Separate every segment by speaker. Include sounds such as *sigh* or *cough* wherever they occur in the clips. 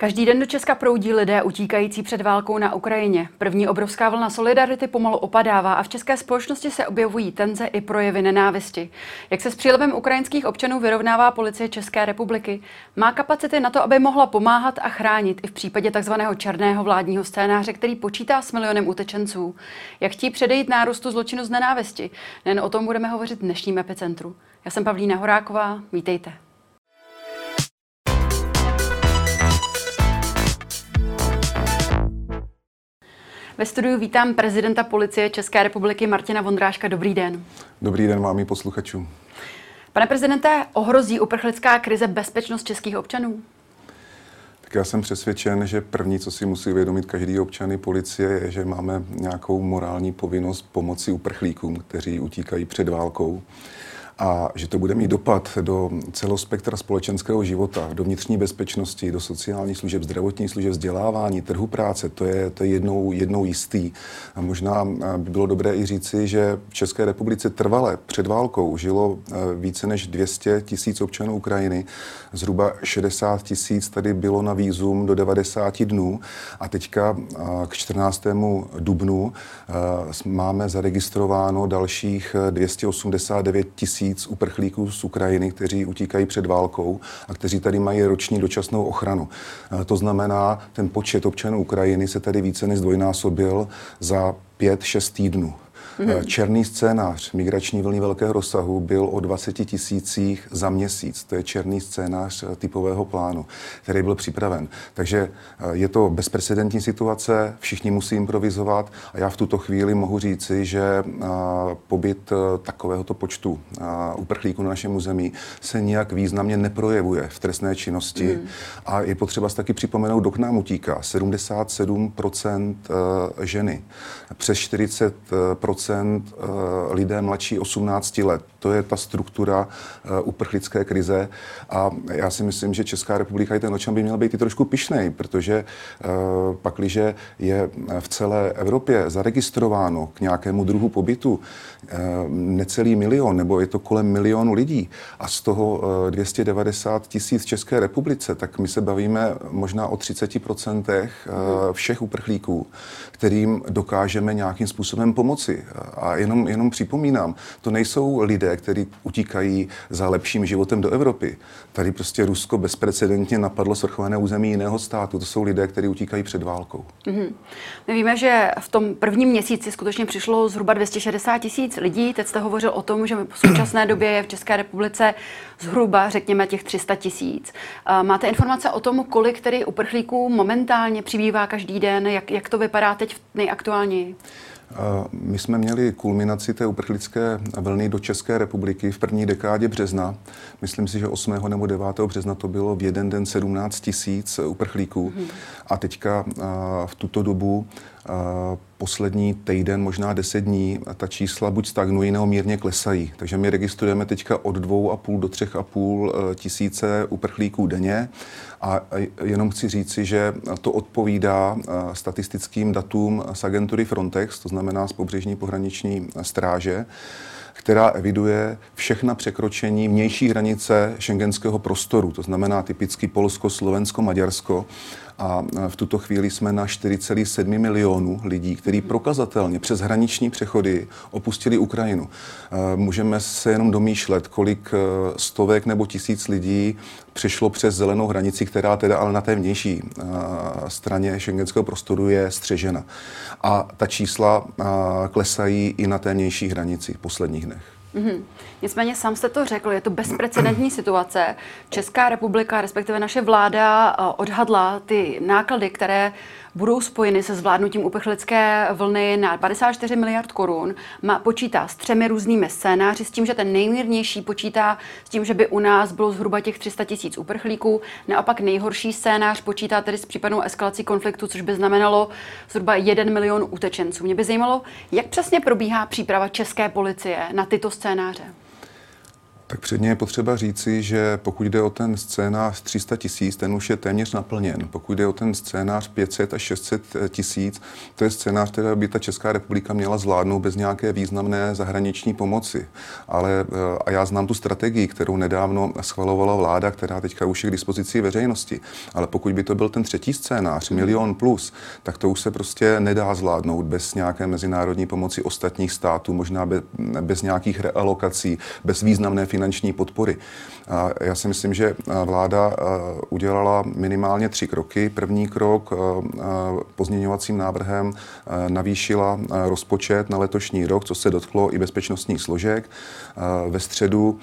Speaker 1: Každý den do Česka proudí lidé utíkající před válkou na Ukrajině. První obrovská vlna solidarity pomalu opadává a v české společnosti se objevují tenze i projevy nenávisti. Jak se s přílivem ukrajinských občanů vyrovnává policie České republiky? Má kapacity na to, aby mohla pomáhat a chránit i v případě tzv. černého vládního scénáře, který počítá s milionem utečenců? Jak chtí předejít nárůstu zločinu z nenávisti? Nen o tom budeme hovořit v dnešním epicentru. Já jsem Pavlína Horáková, vítejte. Ve studiu vítám prezidenta policie České republiky Martina Vondráška. Dobrý den.
Speaker 2: Dobrý den vám i posluchačům.
Speaker 1: Pane prezidente, ohrozí uprchlická krize bezpečnost českých občanů?
Speaker 2: Tak já jsem přesvědčen, že první, co si musí uvědomit každý občany policie, je, že máme nějakou morální povinnost pomoci uprchlíkům, kteří utíkají před válkou a že to bude mít dopad do celospektra společenského života, do vnitřní bezpečnosti, do sociálních služeb, zdravotních služeb, vzdělávání, trhu práce, to je, to je jednou, jednou jistý. A možná by bylo dobré i říci, že v České republice trvale před válkou žilo více než 200 tisíc občanů Ukrajiny, zhruba 60 tisíc tady bylo na výzum do 90 dnů a teďka k 14. dubnu máme zaregistrováno dalších 289 tisíc tisíc uprchlíků z Ukrajiny, kteří utíkají před válkou a kteří tady mají roční dočasnou ochranu. To znamená, ten počet občanů Ukrajiny se tady více než zdvojnásobil za 5-6 týdnů. Mm-hmm. *laughs* Černý scénář migrační vlny velkého rozsahu byl o 20 tisících za měsíc. To je černý scénář eh, typového plánu, který byl připraven. Takže eh, je to bezprecedentní situace, všichni musí improvizovat a já v tuto chvíli mohu říci, že pobyt takovéhoto počtu uprchlíků na našem území se nijak významně neprojevuje v trestné činnosti. Mm. A je potřeba si taky připomenout, kdo k nám utíká. 77% ženy, přes 40% Eh, lidé mladší 18 let. To je ta struktura eh, uprchlické krize a já si myslím, že Česká republika i ten očem by měl být i trošku pišnej, protože eh, pakliže je v celé Evropě zaregistrováno k nějakému druhu pobytu necelý milion, nebo je to kolem milionu lidí a z toho 290 tisíc v České republice, tak my se bavíme možná o 30% všech uprchlíků, kterým dokážeme nějakým způsobem pomoci. A jenom, jenom připomínám, to nejsou lidé, kteří utíkají za lepším životem do Evropy. Tady prostě Rusko bezprecedentně napadlo svrchované území jiného státu. To jsou lidé, kteří utíkají před válkou. Mm-hmm.
Speaker 1: My víme, že v tom prvním měsíci skutečně přišlo zhruba 260 tisíc lidí. Teď jste hovořil o tom, že v současné době je v České republice zhruba, řekněme, těch 300 tisíc. Máte informace o tom, kolik tedy uprchlíků momentálně přibývá každý den? Jak, jak to vypadá teď nejaktuálněji?
Speaker 2: My jsme měli kulminaci té uprchlické vlny do České republiky v první dekádě března. Myslím si, že 8. nebo 9. března to bylo v jeden den 17 tisíc uprchlíků. Mm. A teďka v tuto dobu poslední týden, možná deset dní, ta čísla buď stagnují nebo mírně klesají. Takže my registrujeme teďka od 2,5 do 3,5 e, tisíce uprchlíků denně. A jenom chci říci, že to odpovídá e, statistickým datům z agentury Frontex, to znamená z pobřežní pohraniční stráže která eviduje všechna překročení vnější hranice šengenského prostoru, to znamená typicky Polsko, Slovensko, Maďarsko. A v tuto chvíli jsme na 4,7 milionů lidí, kteří prokazatelně přes hraniční přechody opustili Ukrajinu. Můžeme se jenom domýšlet, kolik e, stovek nebo tisíc lidí přešlo přes zelenou hranici, která teda ale na té vnější straně šengenského prostoru je střežena. A ta čísla klesají i na té vnější hranici v posledních dnech. Mm-hmm.
Speaker 1: Nicméně sám jste to řekl, je to bezprecedentní *clears throat* situace. Česká republika, respektive naše vláda, odhadla ty náklady, které budou spojeny se zvládnutím uprchlické vlny na 54 miliard korun. Má, počítá s třemi různými scénáři, s tím, že ten nejmírnější počítá s tím, že by u nás bylo zhruba těch 300 tisíc uprchlíků. Naopak nejhorší scénář počítá tedy s případnou eskalací konfliktu, což by znamenalo zhruba 1 milion utečenců. Mě by zajímalo, jak přesně probíhá příprava české policie na tyto scénáře.
Speaker 2: Tak předně je potřeba říci, že pokud jde o ten scénář 300 tisíc, ten už je téměř naplněn. Pokud jde o ten scénář 500 až 600 tisíc, to je scénář, který by ta Česká republika měla zvládnout bez nějaké významné zahraniční pomoci. Ale eh, a já znám tu strategii, kterou nedávno schvalovala vláda, která teďka už je k dispozici veřejnosti. Ale pokud by to byl ten třetí scénář, milion plus, tak to už se prostě nedá zvládnout bez nějaké mezinárodní pomoci ostatních států, možná bez, bez nějakých realokací, bez významné finanční podpory. A já si myslím, že vláda udělala minimálně tři kroky. První krok pozměňovacím návrhem navýšila rozpočet na letošní rok, co se dotklo i bezpečnostních složek. Ve středu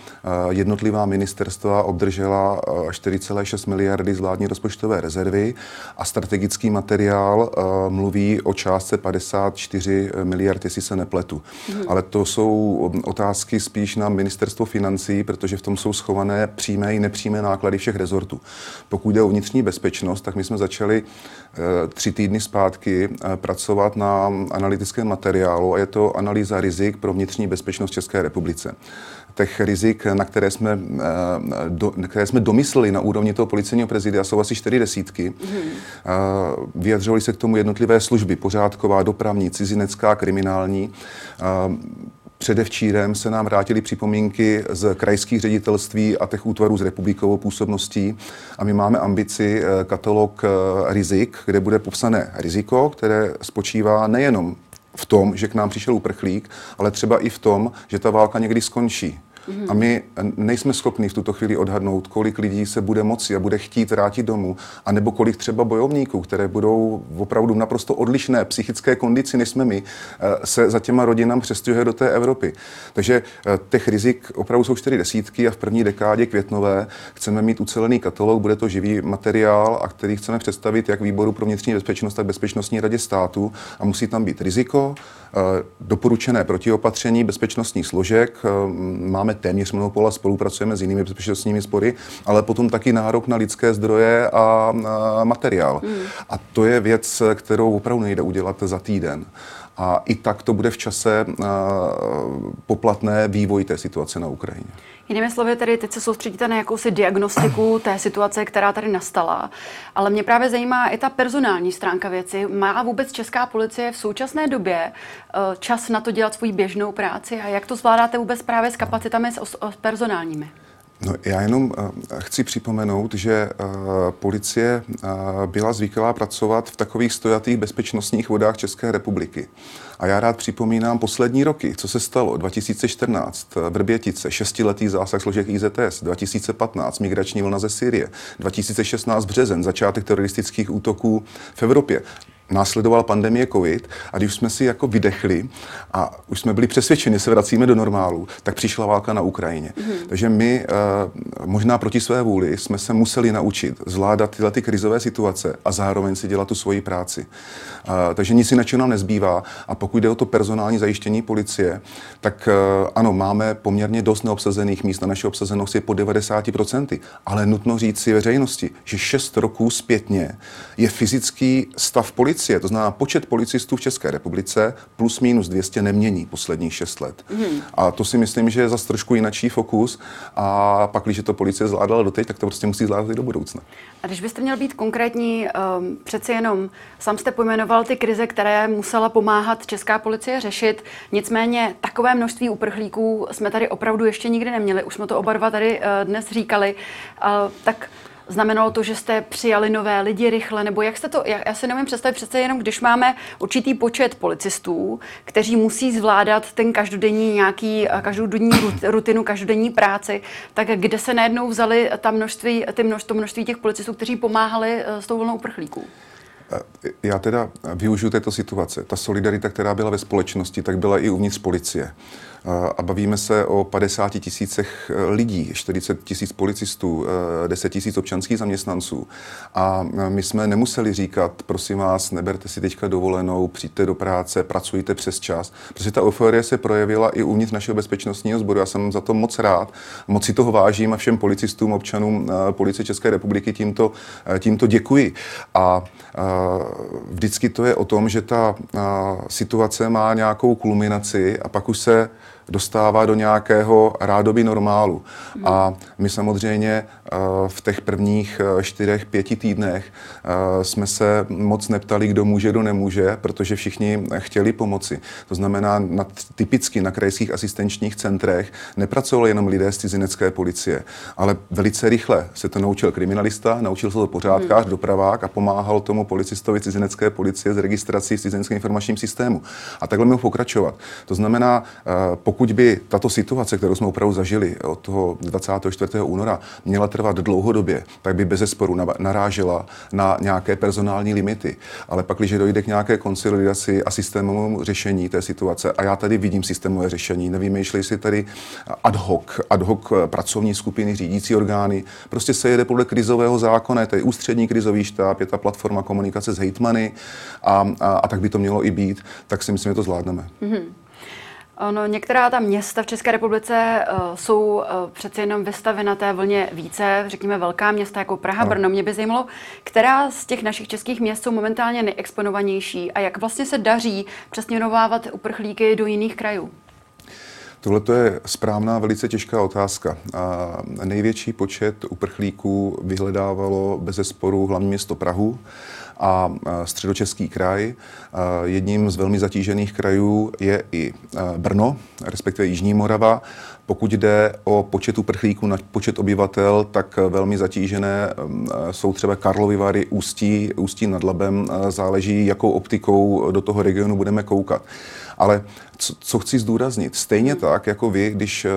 Speaker 2: jednotlivá ministerstva obdržela 4,6 miliardy z vládní rozpočtové rezervy a strategický materiál mluví o částce 54 miliard, jestli se nepletu. Hmm. Ale to jsou otázky spíš na ministerstvo financí, protože v tom jsou schované přímé i nepřímé náklady všech rezortů. Pokud jde o vnitřní bezpečnost, tak my jsme začali eh, tři týdny zpátky eh, pracovat na analytickém materiálu a je to analýza rizik pro vnitřní bezpečnost České republice těch rizik, na které jsme, eh, do, které jsme domysleli na úrovni toho policejního prezidia, jsou asi čtyři desítky. Mm. Vyjadřovali se k tomu jednotlivé služby, pořádková, dopravní, cizinecká, kriminální. Předevčírem se nám vrátily připomínky z krajských ředitelství a těch útvarů s republikovou působností a my máme ambici eh, katalog rizik, kde bude popsané riziko, které spočívá nejenom v tom, že k nám přišel uprchlík, ale třeba i v tom, že ta válka někdy skončí. A my nejsme schopni v tuto chvíli odhadnout, kolik lidí se bude moci a bude chtít vrátit domů, anebo kolik třeba bojovníků, které budou opravdu naprosto odlišné psychické kondici, než jsme my, eh, se za těma rodinám přestěhuje do té Evropy. Takže eh, těch rizik opravdu jsou čtyři desítky a v první dekádě květnové chceme mít ucelený katalog, bude to živý materiál, a který chceme představit jak výboru pro vnitřní bezpečnost, tak bezpečnostní radě státu a musí tam být riziko, Eh, doporučené protiopatření bezpečnostních složek. Máme téměř monopol a spolupracujeme s jinými bezpečnostními spory, ale potom taky nárok na lidské zdroje a materiál. Mm. A to je věc, kterou opravdu nejde udělat za týden. A i tak to bude v čase uh, poplatné vývoj té situace na Ukrajině.
Speaker 1: Jinými slovy, tedy teď se soustředíte na jakousi diagnostiku *clears throat* té situace, která tady nastala, ale mě právě zajímá i ta personální stránka věci. Má vůbec česká policie v současné době uh, čas na to dělat svou běžnou práci a jak to zvládáte vůbec právě s kapacitami s, s personálními?
Speaker 2: No, já jenom uh, chci připomenout, že uh, policie uh, byla zvyklá pracovat v takových stojatých bezpečnostních vodách České republiky. A já rád připomínám poslední roky, co se stalo. 2014 Vrbětice, šestiletý zásah složek IZS, 2015 migrační vlna ze Syrie, 2016 březen, začátek teroristických útoků v Evropě následovala pandemie COVID a když jsme si jako vydechli a už jsme byli přesvědčeni, že se vracíme do normálu, tak přišla válka na Ukrajině. Mm-hmm. Takže my uh, možná proti své vůli jsme se museli naučit zvládat tyhle ty krizové situace a zároveň si dělat tu svoji práci. Uh, takže nic jiného nám nezbývá a pokud jde o to personální zajištění policie, tak uh, ano, máme poměrně dost neobsazených míst, na naše obsazenost je po 90%, ale nutno říct si veřejnosti, že 6 roků zpětně je fyzický stav policie policie, to znamená počet policistů v České republice plus minus 200 nemění posledních 6 let. Mm. A to si myslím, že je zase trošku jinačí fokus a pak, když to policie zvládala doteď, tak to prostě musí zvládat i do budoucna.
Speaker 1: A když byste měl být konkrétní, um, přeci jenom sám jste pojmenoval ty krize, které musela pomáhat česká policie řešit, nicméně takové množství uprchlíků jsme tady opravdu ještě nikdy neměli, už jsme to oba dva tady uh, dnes říkali, uh, tak Znamenalo to, že jste přijali nové lidi rychle, nebo jak jste to, já, já si nevím představit přece jenom, když máme určitý počet policistů, kteří musí zvládat ten každodenní nějaký, eh, každodenní rutinu, každodenní práci, tak kde se najednou vzali ta množství, ty množství, to množství těch policistů, kteří pomáhali eh, s tou vlnou uprchlíků?
Speaker 2: Já teda využiju této situace. Ta solidarita, která byla ve společnosti, tak byla i uvnitř policie a bavíme se o 50 tisícech eh, lidí, 40 tisíc policistů, 10 eh, tisíc občanských zaměstnanců. A eh, my jsme nemuseli říkat, prosím vás, neberte si teďka dovolenou, přijďte do práce, pracujte přes čas, protože ta euforie se projevila i uvnitř našeho bezpečnostního sboru. Já jsem za to moc rád, moc si toho vážím a všem policistům, občanům policie České republiky tímto, tímto děkuji. A vždycky to je o tom, že ta situace má nějakou kulminaci a pak už se dostává do nějakého rádoby normálu. Hmm. A my samozřejmě v těch prvních čtyřech, pěti týdnech jsme se moc neptali, kdo může, kdo nemůže, protože všichni chtěli pomoci. To znamená, na, typicky na krajských asistenčních centrech nepracovali jenom lidé z cizinecké policie, ale velice rychle se to naučil kriminalista, naučil se to pořádkář, hmm. dopravák a pomáhal tomu policistovi cizinecké policie s registrací v cizineckém informačním systému. A takhle mohl pokračovat. To znamená, eh, pokud by tato situace, kterou jsme opravdu zažili od toho 24. února, měla trvat dlouhodobě, tak by bez zesporu narážela na nějaké personální limity. Ale pak, když dojde k nějaké konsolidaci a systémovému řešení té situace, a já tady vidím systémové řešení, nevymýšlej si tady ad hoc, ad hoc pracovní skupiny, řídící orgány, prostě se jede podle krizového zákona, to je ústřední krizový štáb, je ta platforma komunikace s hejtmany a, a, a tak by to mělo i být, tak si myslím, že to zvládneme. Mm-hmm.
Speaker 1: Ono, některá ta města v České republice uh, jsou uh, přece jenom vystavena té vlně více, řekněme velká města jako Praha, no. Brno. Mě by zajímalo, která z těch našich českých měst jsou momentálně nejexponovanější a jak vlastně se daří přesměrovávat uprchlíky do jiných krajů?
Speaker 2: Tohle je správná, velice těžká otázka. A největší počet uprchlíků vyhledávalo bez zesporu hlavní město Prahu a středočeský kraj. Jedním z velmi zatížených krajů je i Brno, respektive Jižní Morava. Pokud jde o počet uprchlíků na počet obyvatel, tak velmi zatížené jsou třeba Karlovy Vary, Ústí, Ústí nad Labem. Záleží, jakou optikou do toho regionu budeme koukat. Ale co, co chci zdůraznit, stejně tak, jako vy, když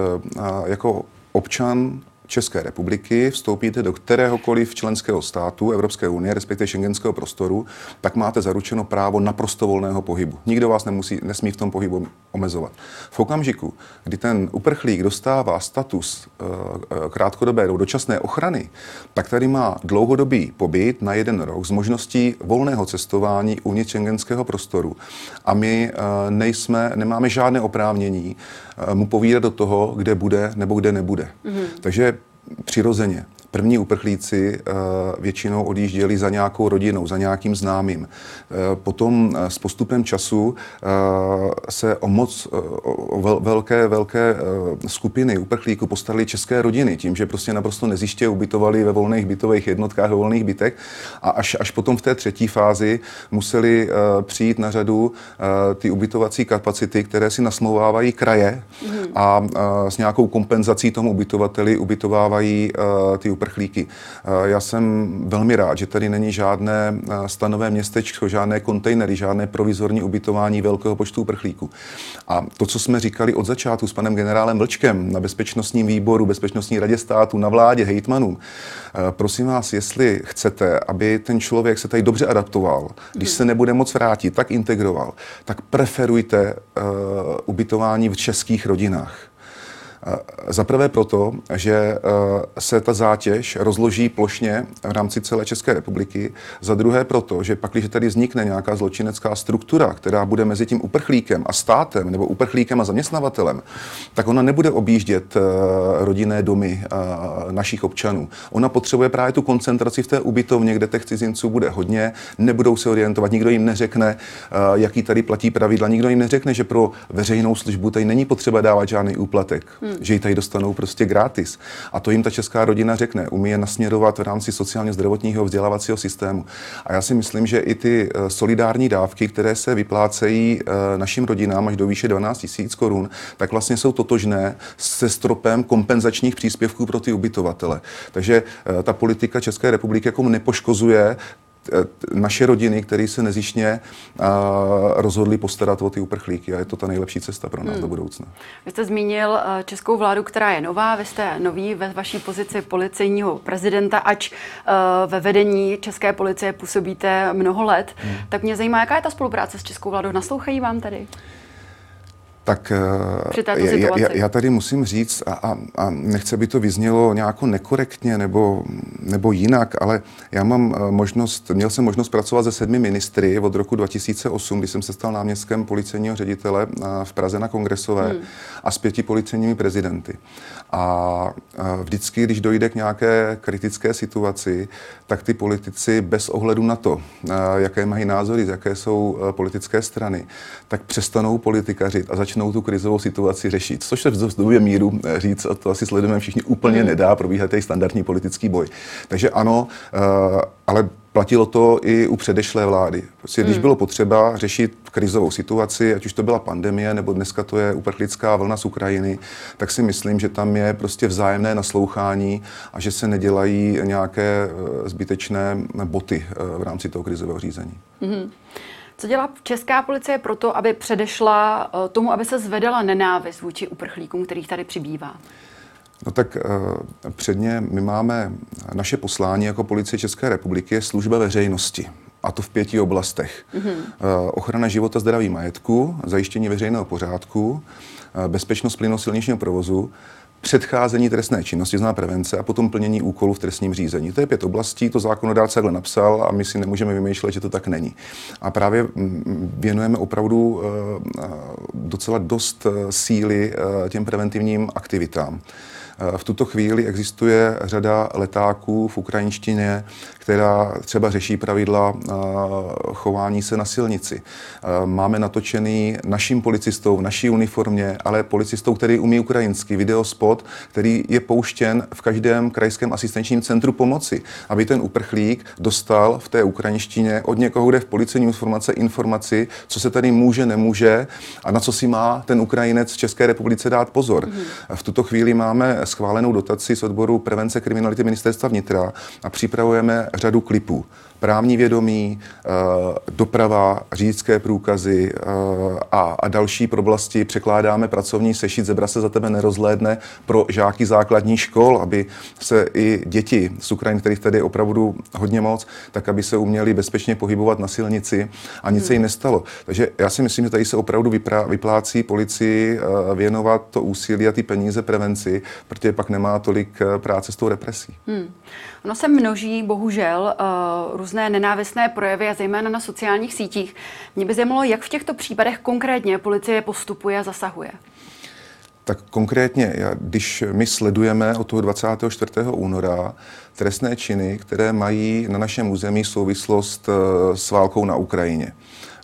Speaker 2: jako občan České republiky vstoupíte do kteréhokoliv členského státu Evropské unie, respektive šengenského prostoru, tak máte zaručeno právo naprosto volného pohybu. Nikdo vás nemusí, nesmí v tom pohybu omezovat. V okamžiku, kdy ten uprchlík dostává status uh, krátkodobé nebo dočasné ochrany, tak tady má dlouhodobý pobyt na jeden rok s možností volného cestování uvnitř šengenského prostoru. A my uh, nejsme, nemáme žádné oprávnění mu povídat do toho, kde bude nebo kde nebude. Mm-hmm. Takže přirozeně. První uprchlíci eh, většinou odjížděli za nějakou rodinou, za nějakým známým. Eh, potom eh, s postupem času se o moc, o velké, velké skupiny uprchlíků postarali české rodiny, tím, že prostě naprosto neziště ubytovali ve volných bytových jednotkách, ve volných bytech a až, až potom v té třetí fázi museli přijít na řadu ty ubytovací kapacity, které si nasmlouvávají kraje mm. a s nějakou kompenzací tomu ubytovateli ubytovávají ty uprchlíky. Eh, já jsem velmi rád, že tady není žádné eh, stanové městečko, žádné kontejnery, žádné provizorní ubytování velkého počtu uprchlíků. A to, co jsme říkali od začátku s panem generálem Vlčkem na bezpečnostním výboru, bezpečnostní radě státu, na vládě, hejtmanům, eh, prosím vás, jestli chcete, aby ten člověk se tady dobře adaptoval, když se nebude moc vrátit, tak integroval, tak preferujte uh, ubytování v českých rodinách. Za prvé proto, že eh, se ta zátěž rozloží plošně v rámci celé České republiky. Za druhé proto, že pak, když tady vznikne nějaká zločinecká struktura, která bude mezi tím uprchlíkem a státem nebo uprchlíkem a zaměstnavatelem, tak ona nebude objíždět eh, rodinné domy eh, našich občanů. Ona potřebuje právě tu koncentraci v té ubytovně, kde těch cizinců bude hodně, nebudou se orientovat, nikdo jim neřekne, jaký tady platí pravidla, nikdo jim neřekne, že pro veřejnou službu tady není potřeba dávat žádný úplatek. Hmm hmm. že ji tady dostanou prostě gratis. A to jim ta česká rodina řekne. Umí je nasměrovat v rámci sociálně zdravotního vzdělávacího systému. A já si myslím, že i ty eh, solidární dávky, které se vyplácejí eh, našim rodinám až do výše 12 000 korun, tak vlastně jsou totožné se stropem kompenzačních příspěvků pro ty ubytovatele. Takže eh, ta politika České republiky jako nepoškozuje naše rodiny, které se nezišně rozhodly postarat o ty uprchlíky a je to ta nejlepší cesta pro nás hmm. do budoucna.
Speaker 1: Vy jste zmínil eh, českou vládu, která je nová, vy jste nový ve vaší pozici policejního prezidenta, ač eh, ve vedení české policie působíte mnoho let, hmm. tak mě zajímá, jaká je ta spolupráce s českou vládou. Naslouchají vám tady?
Speaker 2: Tak eh, já, já, já tady musím říct, a, a, a nechce by to vyznělo nějak nekorektně nebo, nebo jinak, ale já mám eh, možnost, měl jsem možnost pracovat se sedmi ministry od roku 2008, kdy jsem se stal náměstkem policejního ředitele eh, v Praze na kongresové hmm. a s pěti policejními prezidenty. A vždycky, když dojde k nějaké kritické situaci, tak ty politici bez ohledu na to, jaké mají názory, jaké jsou politické strany, tak přestanou politikařit a začnou začnou tu krizovou situaci řešit. Což se v době míru říct, a to asi sledujeme všichni, úplně mm. nedá, probíhá tady standardní politický boj. Takže ano, ale Platilo to i u předešlé vlády. Prostě, když hmm. bylo potřeba řešit krizovou situaci, ať už to byla pandemie, nebo dneska to je uprchlická vlna z Ukrajiny, tak si myslím, že tam je prostě vzájemné naslouchání a že se nedělají nějaké eh, zbytečné boty eh, v rámci toho krizového řízení. Hmm.
Speaker 1: Co dělá česká policie pro to, aby předešla eh, tomu, aby se zvedala nenávist vůči uprchlíkům, kterých tady přibývá?
Speaker 2: No tak uh, předně my máme naše poslání jako policie České republiky je služba veřejnosti. A to v pěti oblastech. Mm-hmm. Uh, ochrana života, zdraví, majetku, zajištění veřejného pořádku, uh, bezpečnost plynu silničního provozu, předcházení trestné činnosti, zná prevence a potom plnění úkolů v trestním řízení. To je pět oblastí, to zákonodárce takhle napsal a my si nemůžeme vymýšlet, že to tak není. A právě mm, věnujeme opravdu docela dost síly těm preventivním aktivitám. V tuto chvíli existuje řada letáků v ukrajinštině, která třeba řeší pravidla chování se na silnici. Máme natočený naším policistou v naší uniformě, ale policistou, který umí ukrajinsky, videospot, který je pouštěn v každém krajském asistenčním centru pomoci, aby ten uprchlík dostal v té ukrajinštině od někoho, kde v policejní informace informaci, co se tady může, nemůže a na co si má ten Ukrajinec v České republice dát pozor. Mm. V tuto chvíli máme schválenou dotaci z odboru prevence kriminality ministerstva vnitra a připravujeme řadu klipů právní vědomí, eh, doprava, řidičské průkazy eh, a, a další problasti. Překládáme pracovní sešit, zebra se za tebe nerozhlédne pro žáky základní škol, aby se i děti z Ukrajiny, kterých tady je opravdu hodně moc, tak aby se uměli bezpečně pohybovat na silnici a nic hmm. se jí nestalo. Takže já si myslím, že tady se opravdu vyprá, vyplácí policii eh, věnovat to úsilí a ty peníze prevenci, protože pak nemá tolik práce s tou represí. Hmm.
Speaker 1: Ono se množí, bohužel, uh, různé nenávistné projevy a zejména na sociálních sítích. Mě by zajímalo, jak v těchto případech konkrétně policie postupuje a zasahuje.
Speaker 2: Tak konkrétně, když my sledujeme od toho 24. února trestné činy, které mají na našem území souvislost eh, s válkou na Ukrajině.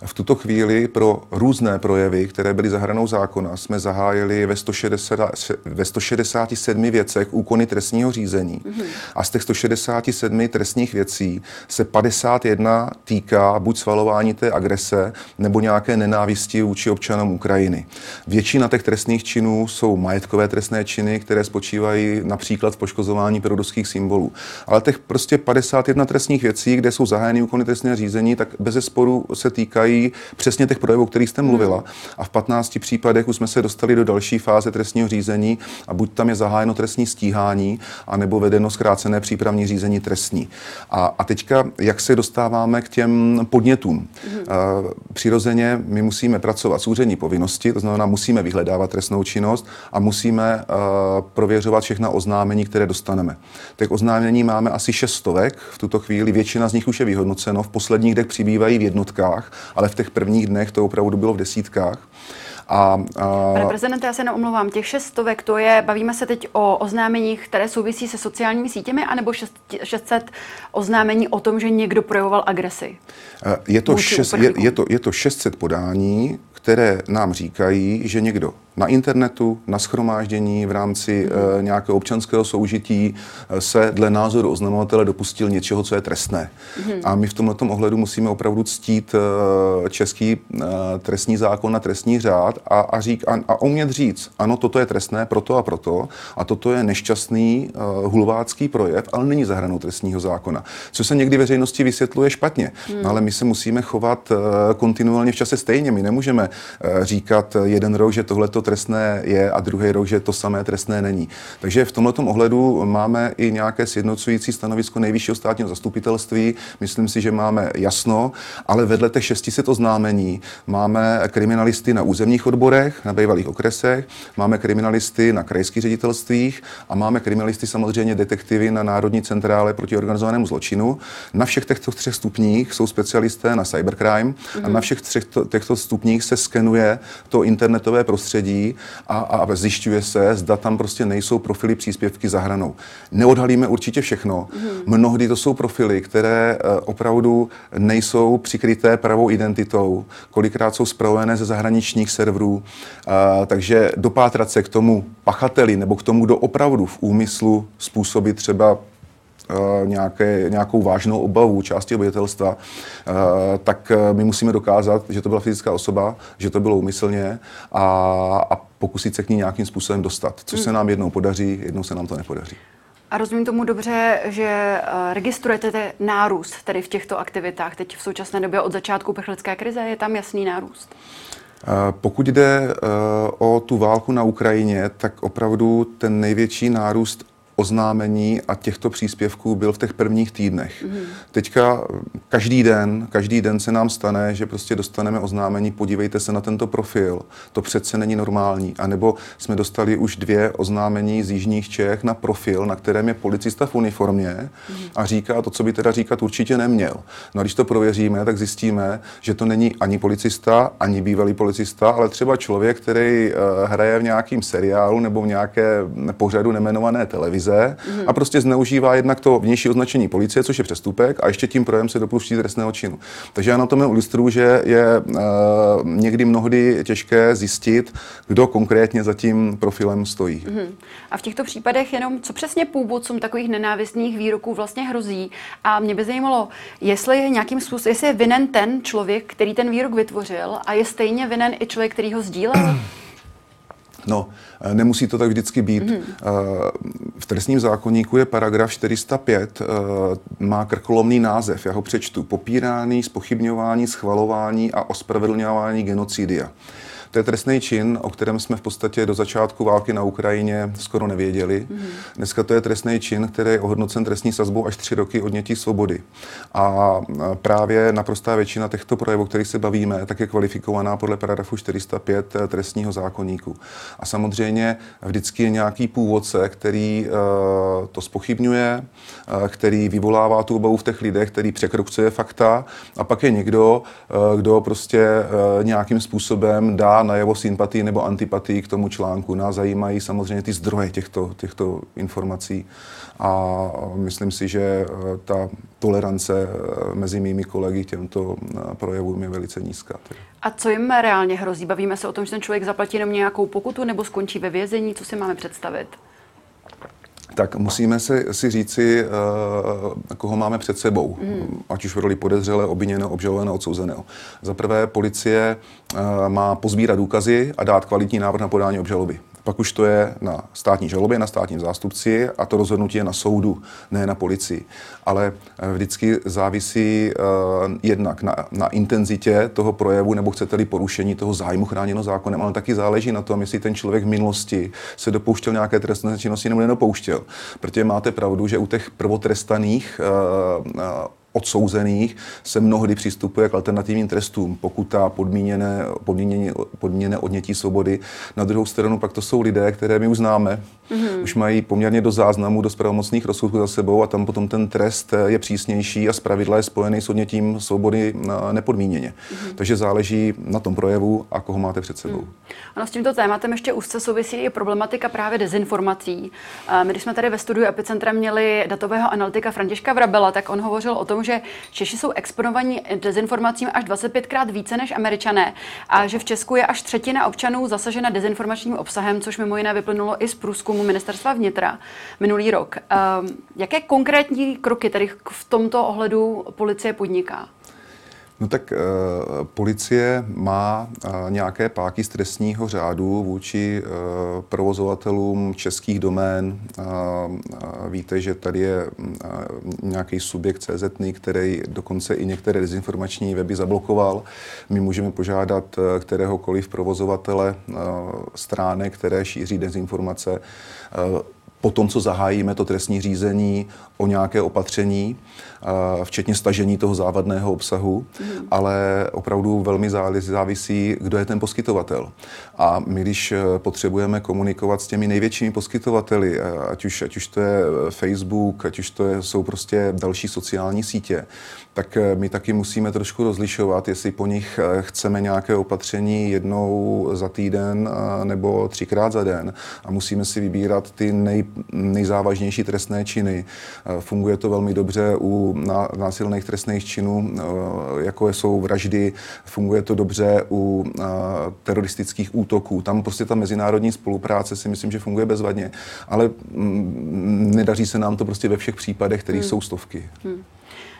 Speaker 2: V tuto chvíli pro různé projevy, které byly za hranou zákona, jsme zahájili ve, 160, ve 167 věcech úkony trestního řízení. Mm-hmm. A z těch 167 trestních věcí se 51 týká buď svalování té agrese nebo nějaké nenávisti vůči občanům Ukrajiny. Většina těch trestných činů jsou majetkové trestné činy, které spočívají například v poškozování proruských symbolů. Ale těch prostě 51 trestních věcí, kde jsou zahájeny úkony trestného řízení, tak bez sporu se týkají týkají přesně těch projevů, o kterých jste mluvila. A v 15 případech už jsme se dostali do další fáze trestního řízení a buď tam je zahájeno trestní stíhání, anebo vedeno zkrácené přípravní řízení trestní. A, a teďka, jak se dostáváme k těm podnětům? Mm. Přirozeně my musíme pracovat s úřední povinnosti, to znamená, musíme vyhledávat trestnou činnost a musíme prověřovat všechna oznámení, které dostaneme. Těch oznámení máme asi šestovek v tuto chvíli, většina z nich už je vyhodnoceno, v posledních dnech přibývají v jednotkách ale v těch prvních dnech to opravdu bylo v desítkách.
Speaker 1: A, a... Pane prezidente, já se neomlouvám, těch šestovek, to je, bavíme se teď o oznámeních, které souvisí se sociálními sítěmi, anebo 600 oznámení o tom, že někdo projevoval agresi?
Speaker 2: Je to, šest, je, je, to, je to 600 podání, které nám říkají, že někdo na internetu, na schromáždění v rámci e, nějakého občanského soužití e, se dle názoru oznamovatele dopustil něčeho, co je trestné. Mm. A my v tomto ohledu musíme opravdu ctít e, český e, trestní zákon a trestní řád a, a, řík, a, a umět říct, ano, toto je trestné proto a proto a toto je nešťastný e, hulvácký projev, ale není zahranou trestního zákona. Co se někdy veřejnosti vysvětluje špatně. Mm. No, ale my se musíme chovat e, kontinuálně v čase stejně. My nemůžeme e, říkat jeden rok, že tohle trestné je a druhý rok, že to samé trestné není. Takže v tomto ohledu máme i nějaké sjednocující stanovisko nejvyššího státního zastupitelství. Myslím si, že máme jasno, ale vedle těch 600 oznámení máme kriminalisty na územních odborech, na bývalých okresech, máme kriminalisty na krajských ředitelstvích a máme kriminalisty samozřejmě detektivy na Národní centrále proti organizovanému zločinu. Na všech těchto třech stupních jsou specialisté na cybercrime mm-hmm. a na všech třech těchto stupních se skenuje to internetové prostředí a, a zjišťuje se, zda tam prostě nejsou profily příspěvky za hranou. Neodhalíme určitě všechno. Mm. Mnohdy to jsou profily, které eh, opravdu nejsou přikryté pravou identitou, kolikrát jsou zpravované ze zahraničních serverů, takže dopátrat se k tomu pachateli nebo k tomu, kdo opravdu v úmyslu způsobit třeba nějaké, nějakou vážnou obavu části obyvatelstva, tak my musíme dokázat, že to byla fyzická osoba, že to bylo úmyslně a, a pokusit se k ní nějakým způsobem dostat, což se hmm. nám jednou podaří, jednou se nám to nepodaří.
Speaker 1: A rozumím tomu dobře, že registrujete nárůst tedy v těchto aktivitách teď v současné době od začátku prchlické krize, je tam jasný nárůst?
Speaker 2: Pokud jde o tu válku na Ukrajině, tak opravdu ten největší nárůst oznámení a těchto příspěvků byl v těch prvních týdnech. Mm. Teďka každý den, každý den se nám stane, že prostě dostaneme oznámení, podívejte se na tento profil, to přece není normální. A nebo jsme dostali už dvě oznámení z Jižních Čech na profil, na kterém je policista v uniformě mm. a říká to, co by teda říkat určitě neměl. No a když to prověříme, tak zjistíme, že to není ani policista, ani bývalý policista, ale třeba člověk, který uh, hraje v nějakém seriálu nebo v nějaké pořadu nemenované televize televize mm-hmm. a prostě zneužívá jednak to vnější označení policie, což je přestupek, a ještě tím projem se dopustí trestného činu. Takže já na tom ilustruju, že je uh, někdy mnohdy těžké zjistit, kdo konkrétně za tím profilem stojí. Mm-hmm.
Speaker 1: A v těchto případech jenom, co přesně původcům takových nenávistných výroků vlastně hrozí. A mě by zajímalo, jestli je nějakým způsobem, jestli je vinen ten člověk, který ten výrok vytvořil a je stejně vinen i člověk, který ho sdílel?
Speaker 2: No, eh, nemusí to tak vždycky být. Mm-hmm. V trestním zákonníku je paragraf 405, eh, má krkolomný název, já ho přečtu. Popírání, spochybňování, schvalování a ospravedlňování genocidia. To je trestný čin, o kterém jsme v podstatě do začátku války na Ukrajině skoro nevěděli. Mm-hmm. Dneska to je trestný čin, který je ohodnocen trestní sazbou až tři roky odnětí svobody. A právě naprostá většina těchto projevů, o kterých se bavíme, tak je kvalifikovaná podle paragrafu 405 eh, trestního zákonníku. A samozřejmě vždycky je nějaký původce, který uh, to spochybňuje, uh, který vyvolává tu obavu v těch lidech, který překrucuje fakta a pak je někdo, kdo prostě nějakým způsobem dá na najevo sympatii nebo antipatii k tomu článku. Nás zajímají samozřejmě ty zdroje těchto, těchto informací a myslím si, že eh, ta tolerance eh, mezi mými kolegy těmto eh, projevům je velice nízká.
Speaker 1: A co jim reálně hrozí? Bavíme se o tom, že ten člověk zaplatí jenom nějakou pokutu nebo skončí ve vězení? Co si máme představit?
Speaker 2: Tak musíme si, si říci, uh, koho máme před sebou, mm. ať už v roli podezřelé, obviněného, obžalovaného, odsouzeného. Za prvé, policie uh, má pozbírat důkazy a dát kvalitní návrh na podání obžaloby. Pak už to je na státní žalobě, na státním zástupci a to rozhodnutí je na soudu, ne na policii. Ale eh, vždycky závisí uh, jednak na, na intenzitě toho projevu nebo chcete-li porušení toho zájmu chráněno zákonem, ale taky záleží na tom, jestli ten člověk v minulosti se dopouštěl nějaké trestné činnosti nebo nedopouštěl. Protože máte pravdu, že u těch prvotrestaných uh, uh, odsouzených se mnohdy přistupuje k alternativním trestům, pokuta, podmíněné, podmíněné, podmíněné odnětí svobody. Na druhou stranu pak to jsou lidé, které my už známe, mm-hmm. už mají poměrně do záznamu, do pravomocných rozsudků za sebou a tam potom ten trest je přísnější a zpravidla je spojený s odnětím svobody nepodmíněně. Mm-hmm. Takže záleží na tom projevu a koho máte před sebou. Mm.
Speaker 1: Ano, s tímto tématem ještě úzce souvisí i problematika právě dezinformací. My, když jsme tady ve studiu Epicentra měli datového analytika Františka Vrabela, tak on hovořil o tom, že Češi jsou exponovaní dezinformacím až 25krát více než Američané a že v Česku je až třetina občanů zasažena dezinformačním obsahem, což mimo jiné vyplynulo i z průzkumu ministerstva vnitra minulý rok. Um, jaké konkrétní kroky tedy v tomto ohledu policie podniká?
Speaker 2: No tak e, policie má e, nějaké páky z trestního řádu vůči e, provozovatelům českých domén. E, e, víte, že tady je e, nějaký subjekt CZ, který dokonce i některé dezinformační weby zablokoval. My můžeme požádat kteréhokoliv provozovatele e, stránek, které šíří dezinformace, e, po tom, co zahájíme to trestní řízení o nějaké opatření, včetně stažení toho závadného obsahu, mm. ale opravdu velmi závisí, kdo je ten poskytovatel. A my, když e, potřebujeme komunikovat s těmi největšími poskytovateli, e, ať už, ať už to je Facebook, ať už to je, jsou prostě další sociální sítě, tak my taky musíme trošku rozlišovat, jestli po nich chceme nějaké opatření jednou za týden nebo třikrát za den a musíme si vybírat ty nej, nejzávažnější trestné činy. Funguje to velmi dobře u násilných trestných činů, jako jsou vraždy, funguje to dobře u teroristických útoků. Tam prostě ta mezinárodní spolupráce si myslím, že funguje bezvadně, ale mm, nedaří se nám to prostě ve všech případech, které hmm. jsou stovky. Hmm.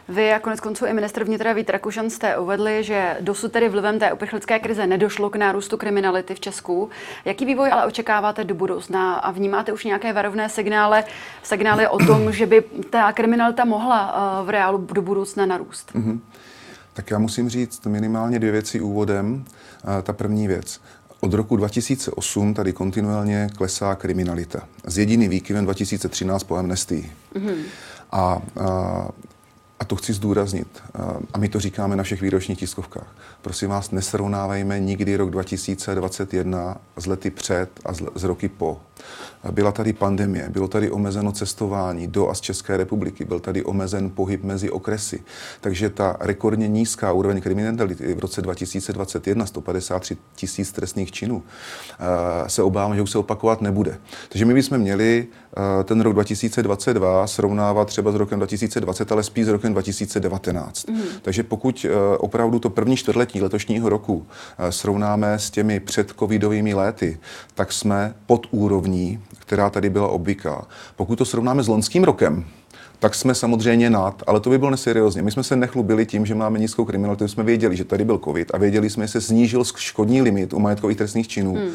Speaker 1: Vy a konec konců i ministr vnitra Vít Rakušan jste uvedli, že dosud tedy vlivem té uprchlické krize nedošlo k nárůstu kriminality v Česku. Jaký vývoj ale očekáváte do budoucna a vnímáte už nějaké varovné signály, signály o tom, že by ta kriminalita mohla eh, v reálu do budoucna narůst? Mm-hmm.
Speaker 2: Tak já musím říct minimálně dvě věci úvodem. Eh, ta první věc. Od roku 2008 tady kontinuálně klesá kriminalita. S jediným výkyvem 2013 po amnestii. Mm-hmm. A, a a to chci zdůraznit. A my to říkáme na všech výročních tiskovkách. Prosím vás, nesrovnávejme nikdy rok 2021 z lety před a z roky po. Byla tady pandemie, bylo tady omezeno cestování do a z České republiky, byl tady omezen pohyb mezi okresy. Takže ta rekordně nízká úroveň kriminality v roce 2021, 153 tisíc trestných činů, se obávám, že už se opakovat nebude. Takže my bychom měli ten rok 2022 srovnávat třeba s rokem 2020, ale spíš s rokem 2019. Mm. Takže pokud opravdu to první čtvrtletí letošního roku srovnáme s těmi předcovidovými léty, tak jsme pod úrovní která tady byla obvyklá. Pokud to srovnáme s loňským rokem, tak jsme samozřejmě nad, ale to by bylo neseriózně. My jsme se nechlubili tím, že máme nízkou kriminalitu, jsme věděli, že tady byl covid a věděli jsme, že se snížil škodní limit u majetkových trestných činů. Hmm.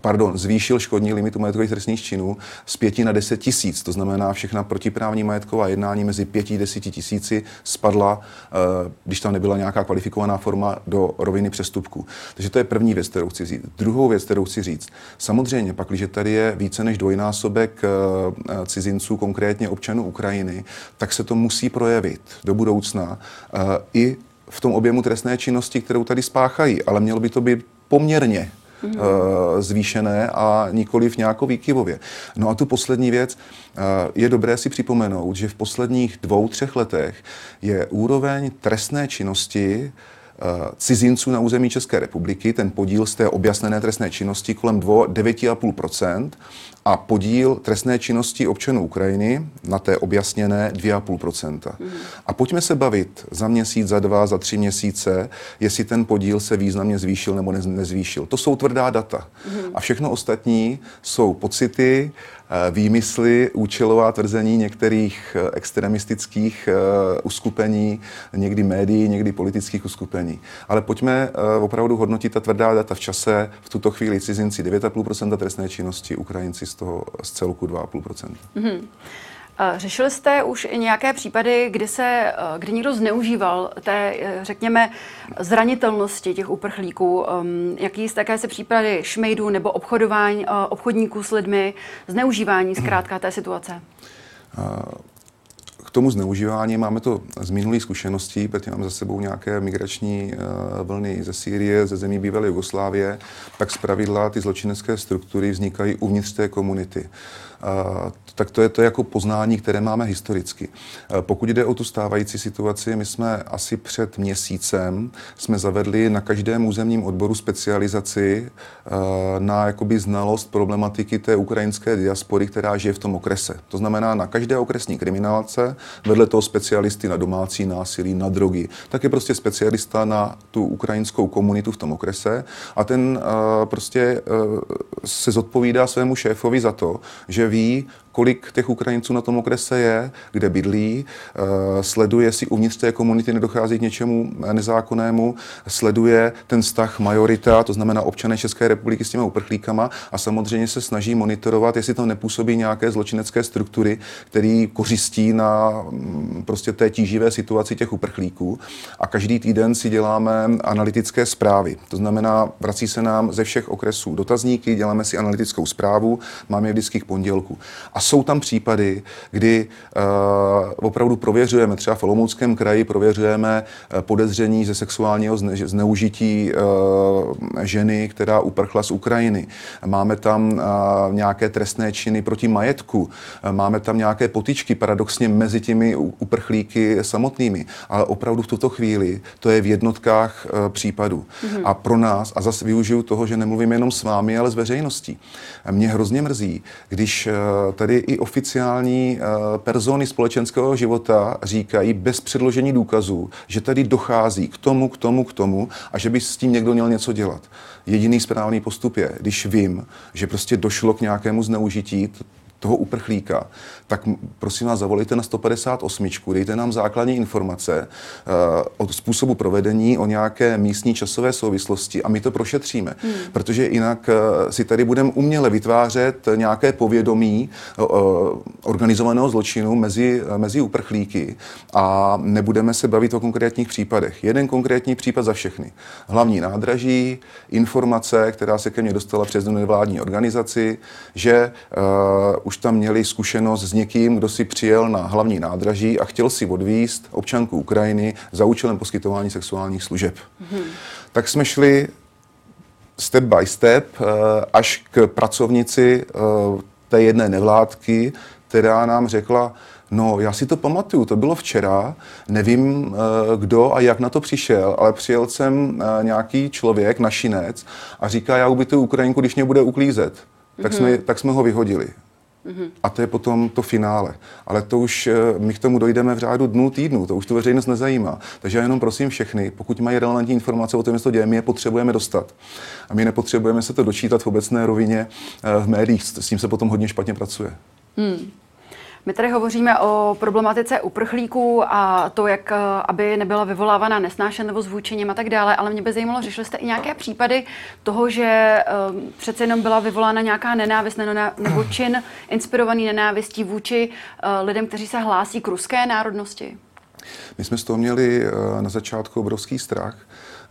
Speaker 2: Pardon, zvýšil škodní limit u majetkových trestných činů z 5 na 10 tisíc. To znamená, všechna protiprávní majetková jednání mezi 5 a 10 tisíci spadla, eh, když tam nebyla nějaká kvalifikovaná forma do roviny přestupků. Takže to je první věc, kterou chci říct. Druhou věc, kterou chci říct. Samozřejmě, pak, když tady je více než dvojnásobek eh, cizinců, konkrétně občanů Ukrajiny, tak se to musí projevit do budoucna uh, i v tom objemu trestné činnosti, kterou tady spáchají. Ale mělo by to být poměrně uh, zvýšené a nikoli v nějakou výkyvově. No a tu poslední věc, uh, je dobré si připomenout, že v posledních dvou, třech letech je úroveň trestné činnosti cizinců na území České republiky, ten podíl z té objasněné trestné činnosti kolem 9,5% a podíl trestné činnosti občanů Ukrajiny na té objasněné 2,5%. Mm. A pojďme se bavit za měsíc, za dva, za tři měsíce, jestli ten podíl se významně zvýšil nebo nezvýšil. To jsou tvrdá data. Mm. A všechno ostatní jsou pocity, Eh, výmysly, účelová tvrzení některých eh, extremistických eh, uskupení, někdy médií, někdy politických uskupení. Ale pojďme opravdu hodnotit ta tvrdá data v čase. V tuto chvíli cizinci 9,5% trestné činnosti, Ukrajinci z toho z celku 2,5%. Mm-hmm.
Speaker 1: Řešili jste už i nějaké případy, kdy se, kdy někdo zneužíval té, řekněme, zranitelnosti těch uprchlíků? Ehm, jaký jste, jaké se případy šmejdů nebo obchodování obchodníků s lidmi, zneužívání zkrátka té situace?
Speaker 2: K tomu zneužívání máme to z minulých zkušeností, protože máme za sebou nějaké migrační vlny ze Sýrie, ze zemí bývalé Jugoslávie, tak zpravidla ty zločinecké struktury vznikají uvnitř té komunity tak to je to jako poznání, které máme historicky. Pokud jde o tu stávající situaci, my jsme asi před měsícem jsme zavedli na každém územním odboru specializaci na jakoby znalost problematiky té ukrajinské diaspory, která žije v tom okrese. To znamená na každé okresní kriminálce, vedle toho specialisty na domácí násilí, na drogy, tak je prostě specialista na tu ukrajinskou komunitu v tom okrese a ten prostě se zodpovídá svému šéfovi za to, že interview kolik těch Ukrajinců na tom okrese je, kde bydlí, eh, sleduje, jestli uvnitř té komunity nedochází k něčemu nezákonnému, sleduje ten vztah majorita, to znamená občané České republiky s těmi uprchlíkama a samozřejmě se snaží monitorovat, jestli tam nepůsobí nějaké zločinecké struktury, které kořistí na mm, prostě té tíživé situaci těch uprchlíků. A každý týden si děláme analytické zprávy. To znamená, vrací se nám ze všech okresů dotazníky, děláme si analytickou zprávu, máme je vždycky k pondělku. A jsou tam případy, kdy uh, opravdu prověřujeme, třeba v Olomouckém kraji prověřujeme podezření ze sexuálního zne, zneužití uh, ženy, která uprchla z Ukrajiny. Máme tam uh, nějaké trestné činy proti majetku, máme tam nějaké potičky paradoxně mezi těmi uprchlíky samotnými, ale opravdu v tuto chvíli to je v jednotkách uh, případů. Mm-hmm. A pro nás, a zase využiju toho, že nemluvím jenom s vámi, ale s veřejností. Mě hrozně mrzí, když uh, tady i oficiální uh, persony společenského života říkají bez předložení důkazů, že tady dochází k tomu, k tomu, k tomu a že by s tím někdo měl něco dělat. Jediný správný postup je, když vím, že prostě došlo k nějakému zneužití toho uprchlíka, tak prosím vás zavolejte na 158, dejte nám základní informace uh, o způsobu provedení, o nějaké místní časové souvislosti a my to prošetříme. Hmm. Protože jinak uh, si tady budeme uměle vytvářet nějaké povědomí uh, organizovaného zločinu mezi, uh, mezi uprchlíky a nebudeme se bavit o konkrétních případech. Jeden konkrétní případ za všechny. Hlavní nádraží, informace, která se ke mně dostala přes nevládní organizaci, že uh, už tam měli zkušenost s někým, kdo si přijel na hlavní nádraží a chtěl si odvíst občanku Ukrajiny za účelem poskytování sexuálních služeb. Hmm. Tak jsme šli step by step eh, až k pracovnici eh, té jedné nevládky, která nám řekla, No, já si to pamatuju, to bylo včera, nevím, eh, kdo a jak na to přišel, ale přijel jsem nějaký člověk, našinec, a říká, já ubytuju Ukrajinku, když mě bude uklízet. Tak, mm-hmm. jsme, tak jsme ho vyhodili. Mm-hmm. A to je potom to finále. Ale to už, eh, my k tomu dojdeme v řádu dnů, týdnů, to už tu veřejnost nezajímá. Takže já jenom prosím všechny, pokud mají relevantní informace o tom, co děje, my je potřebujeme dostat. A my nepotřebujeme se to dočítat v obecné rovině eh, v médiích, s tím se potom hodně špatně pracuje. Hmm.
Speaker 1: My tady hovoříme o problematice uprchlíků a to, jak eh, aby nebyla vyvolávána nesnášenlivost vůči něm a tak dále, ale mě by zajímalo, řešili jste i nějaké případy toho, že um, přece jenom byla vyvolána nějaká nenávist nebo čin inspirovaný nenávistí vůči uh, lidem, kteří se hlásí k ruské národnosti?
Speaker 2: My jsme z toho měli na začátku obrovský strach.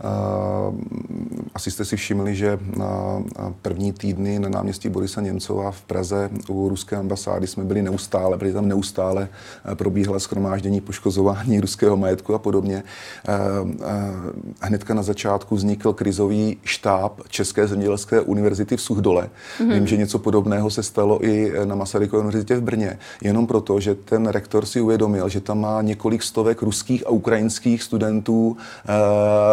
Speaker 2: Uh, asi jste si všimli, že první týdny na náměstí Borisa Němcova v Praze u ruské ambasády jsme byli neustále, byli tam neustále, probíhala schromáždění poškozování *laughs* ruského majetku a podobně. Hnedka na začátku vznikl krizový štáb České zemědělské univerzity v Suchdole. Mm-hmm. Vím, že něco podobného se stalo i na Masarykové univerzitě v Brně. Jenom proto, že ten rektor si uvědomil, že tam má několik stovek ruských a ukrajinských studentů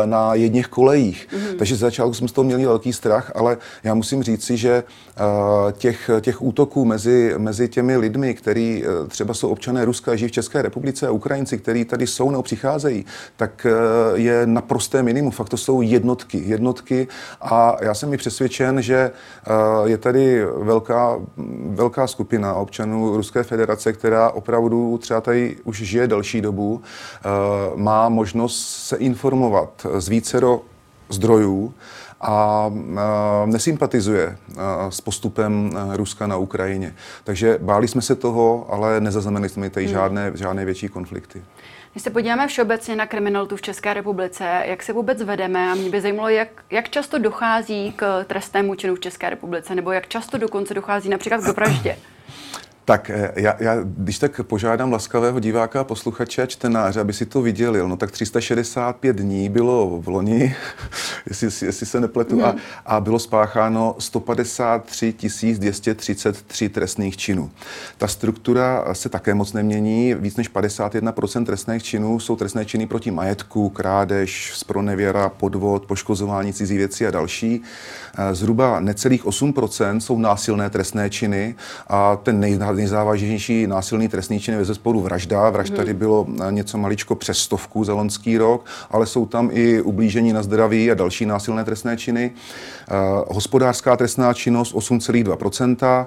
Speaker 2: na jedných kolejích. Mm-hmm. Takže začátku jsme z toho měli velký strach, ale já musím říci, že uh, těch, těch útoků mezi, mezi těmi lidmi, kteří uh, třeba jsou občané Ruska a žijí v České republice a Ukrajinci, kteří tady jsou nebo přicházejí, tak uh, je naprosté minimum. Fakt to jsou jednotky. Jednotky a já jsem i přesvědčen, že je tady velká, velká skupina občanů Ruské federace, která opravdu třeba tady už žije delší dobu, má možnost se informovat z vícero zdrojů a nesympatizuje s postupem Ruska na Ukrajině. Takže báli jsme se toho, ale nezaznamenali jsme tady hmm. žádné, žádné větší konflikty.
Speaker 1: Když se podíváme všeobecně na kriminalitu v České republice, jak se vůbec vedeme a mě by zajímalo, jak, jak často dochází k trestnému činu v České republice, nebo jak často dokonce dochází například k vraždě?
Speaker 2: Tak eh, já, já, když tak požádám laskavého diváka posluchače a čtenáře, aby si to viděli. No tak 365 dní bylo v loni, *laughs* jestli, jestli se nepletu, hmm. a, a bylo spácháno 153 233 trestných činů. Ta struktura se také moc nemění. Víc než 51% trestných činů jsou trestné činy proti majetku, krádež, spronevěra, podvod, poškozování cizí věcí a další. Eh, zhruba necelých 8% jsou násilné trestné činy a ten nej, nejzávažnější násilný trestný čin je ve zesporu vražda. Vražd hmm. tady bylo eh, něco maličko přes stovku za lonský rok, ale jsou tam i ublížení na zdraví a další násilné trestné činy. Uh, hospodářská trestná činnost 8,2%, uh,